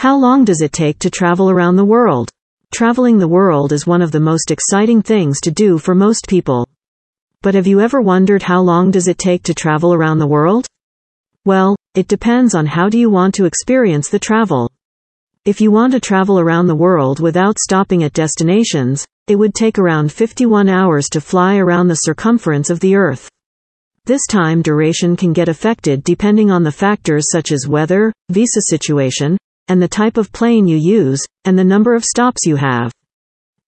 How long does it take to travel around the world? Traveling the world is one of the most exciting things to do for most people. But have you ever wondered how long does it take to travel around the world? Well, it depends on how do you want to experience the travel. If you want to travel around the world without stopping at destinations, it would take around 51 hours to fly around the circumference of the Earth. This time duration can get affected depending on the factors such as weather, visa situation, and the type of plane you use, and the number of stops you have.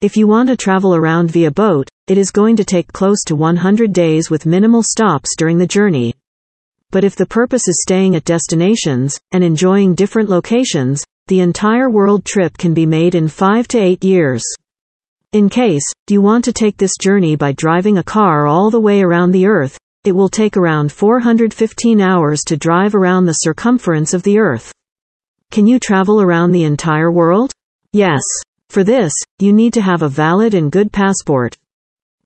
If you want to travel around via boat, it is going to take close to 100 days with minimal stops during the journey. But if the purpose is staying at destinations, and enjoying different locations, the entire world trip can be made in 5 to 8 years. In case, you want to take this journey by driving a car all the way around the Earth, it will take around 415 hours to drive around the circumference of the Earth. Can you travel around the entire world? Yes. For this, you need to have a valid and good passport.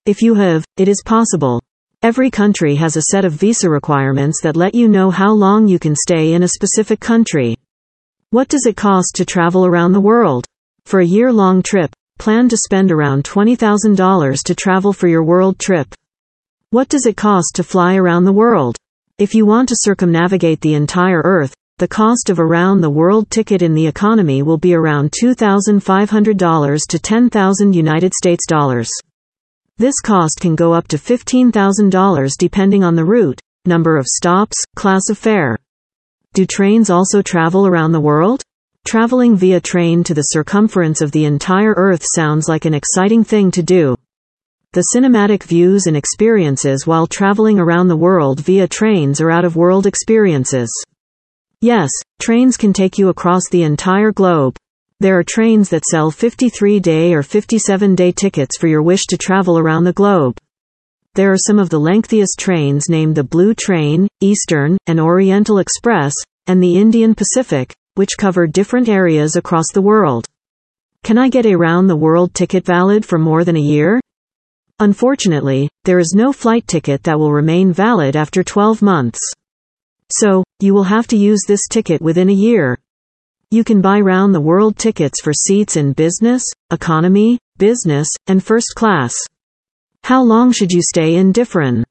If you have, it is possible. Every country has a set of visa requirements that let you know how long you can stay in a specific country. What does it cost to travel around the world? For a year long trip, plan to spend around $20,000 to travel for your world trip. What does it cost to fly around the world? If you want to circumnavigate the entire Earth, the cost of a round the world ticket in the economy will be around $2,500 to 10,000 United States dollars. This cost can go up to $15,000 depending on the route, number of stops, class of fare. Do trains also travel around the world? Traveling via train to the circumference of the entire Earth sounds like an exciting thing to do. The cinematic views and experiences while traveling around the world via trains are out of world experiences. Yes, trains can take you across the entire globe. There are trains that sell 53 day or 57 day tickets for your wish to travel around the globe. There are some of the lengthiest trains named the Blue Train, Eastern, and Oriental Express, and the Indian Pacific, which cover different areas across the world. Can I get a round the world ticket valid for more than a year? Unfortunately, there is no flight ticket that will remain valid after 12 months. So, you will have to use this ticket within a year. You can buy round the world tickets for seats in business, economy, business, and first class. How long should you stay in different